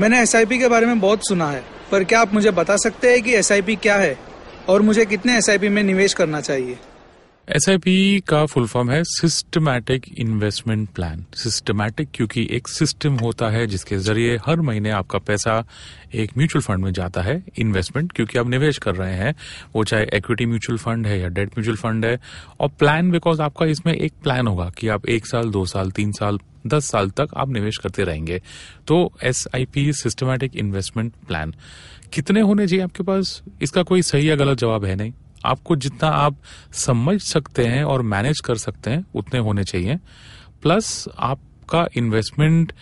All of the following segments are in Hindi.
मैंने एसआईपी के बारे में बहुत सुना है, पर क्या आप मुझे बता सकते हैं कि एसआईपी क्या है और मुझे कितने एसआईपी में निवेश करना चाहिए? एसआईपी का फुल फॉर्म है सिस्टमैटिक इन्वेस्टमेंट प्लान सिस्टमैटिक क्योंकि एक सिस्टम होता है जिसके ज़रिए हर महीने आपका पैसा एक म्यूचुअल फंड में जाता है इन्वेस्टमेंट क्योंकि आप निवेश कर रहे हैं। वो चाहे इक्विटी म्यूचुअल फंड है या डेट म्यूचुअल फंड है, और प्लान बिकॉज़ आपका इसमें एक प्लान होगा कि आप एक साल, दो साल, तीन साल दस साल तक आप निवेश करते रहेंगे। तो S I P systematic investment plan कितने होने चाहिए आपके पास? इसका कोई सही या गलत जवाब है नहीं। आपको जितना आप समझ सकते हैं और मैनेज कर सकते हैं, उतने होने चाहिए। प्लस आपका इन्वेस्टमेंट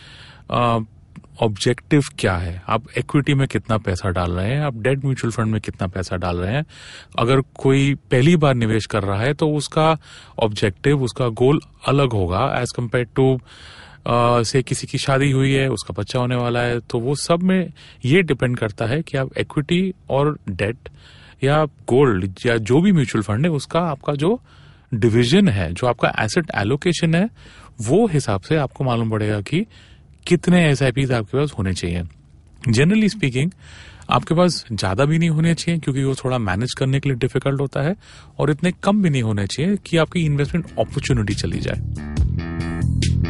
ऑब्जेक्टिव क्या है? आप इक्विटी में कितना पैसा डाल रहे हैं? आप डेट म्यूचुअल फंड में कितना पैसा डाल रहे हैं? अगर कोई पहली बार निवेश कर रहा है तो उसका ऑब्जेक्टिव उसका गोल अलग होगा एज कंपेयर टू से किसी की शादी हुई है, उसका बच्चा होने वाला है तो वो सब में ये डिपेंड करता है कि आप इक्विटी और डेट या गोल्ड या जो भी म्यूचुअल फंड है, उसका आपका जो डिवीज़न है, जो आपका एसेट एलोकेशन है, वो हिसाब से आपको मालूम पड़ेगा कि कितने एस आपके पास होने चाहिए? जनरली स्पीकिंग आपके पास ज़्यादा भी नहीं होने चाहिए क्योंकि वो थोड़ा मैनेज करने के लिए डिफ़िकल्ट होता है और इतने कम भी नहीं होने चाहिए कि आपकी इन्वेस्टमेंट अपॉर्चुनिटी चली जाए।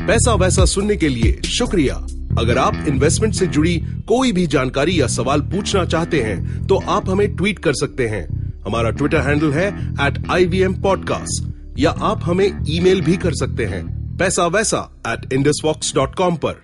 पैसा वैसा सुनने के लिए शुक्रिया। अगर आप इन्वेस्टमेंट से जुड़ी कोई भी जानकारी या सवाल पूछना चाहते हैं तो आप हमें ट्वीट कर सकते हैं। हमारा ट्विटर हैंडल है at I V M podcast या आप हमें ईमेल भी कर सकते हैं। पैसा वैसा एट इंडस डॉट कॉम पर।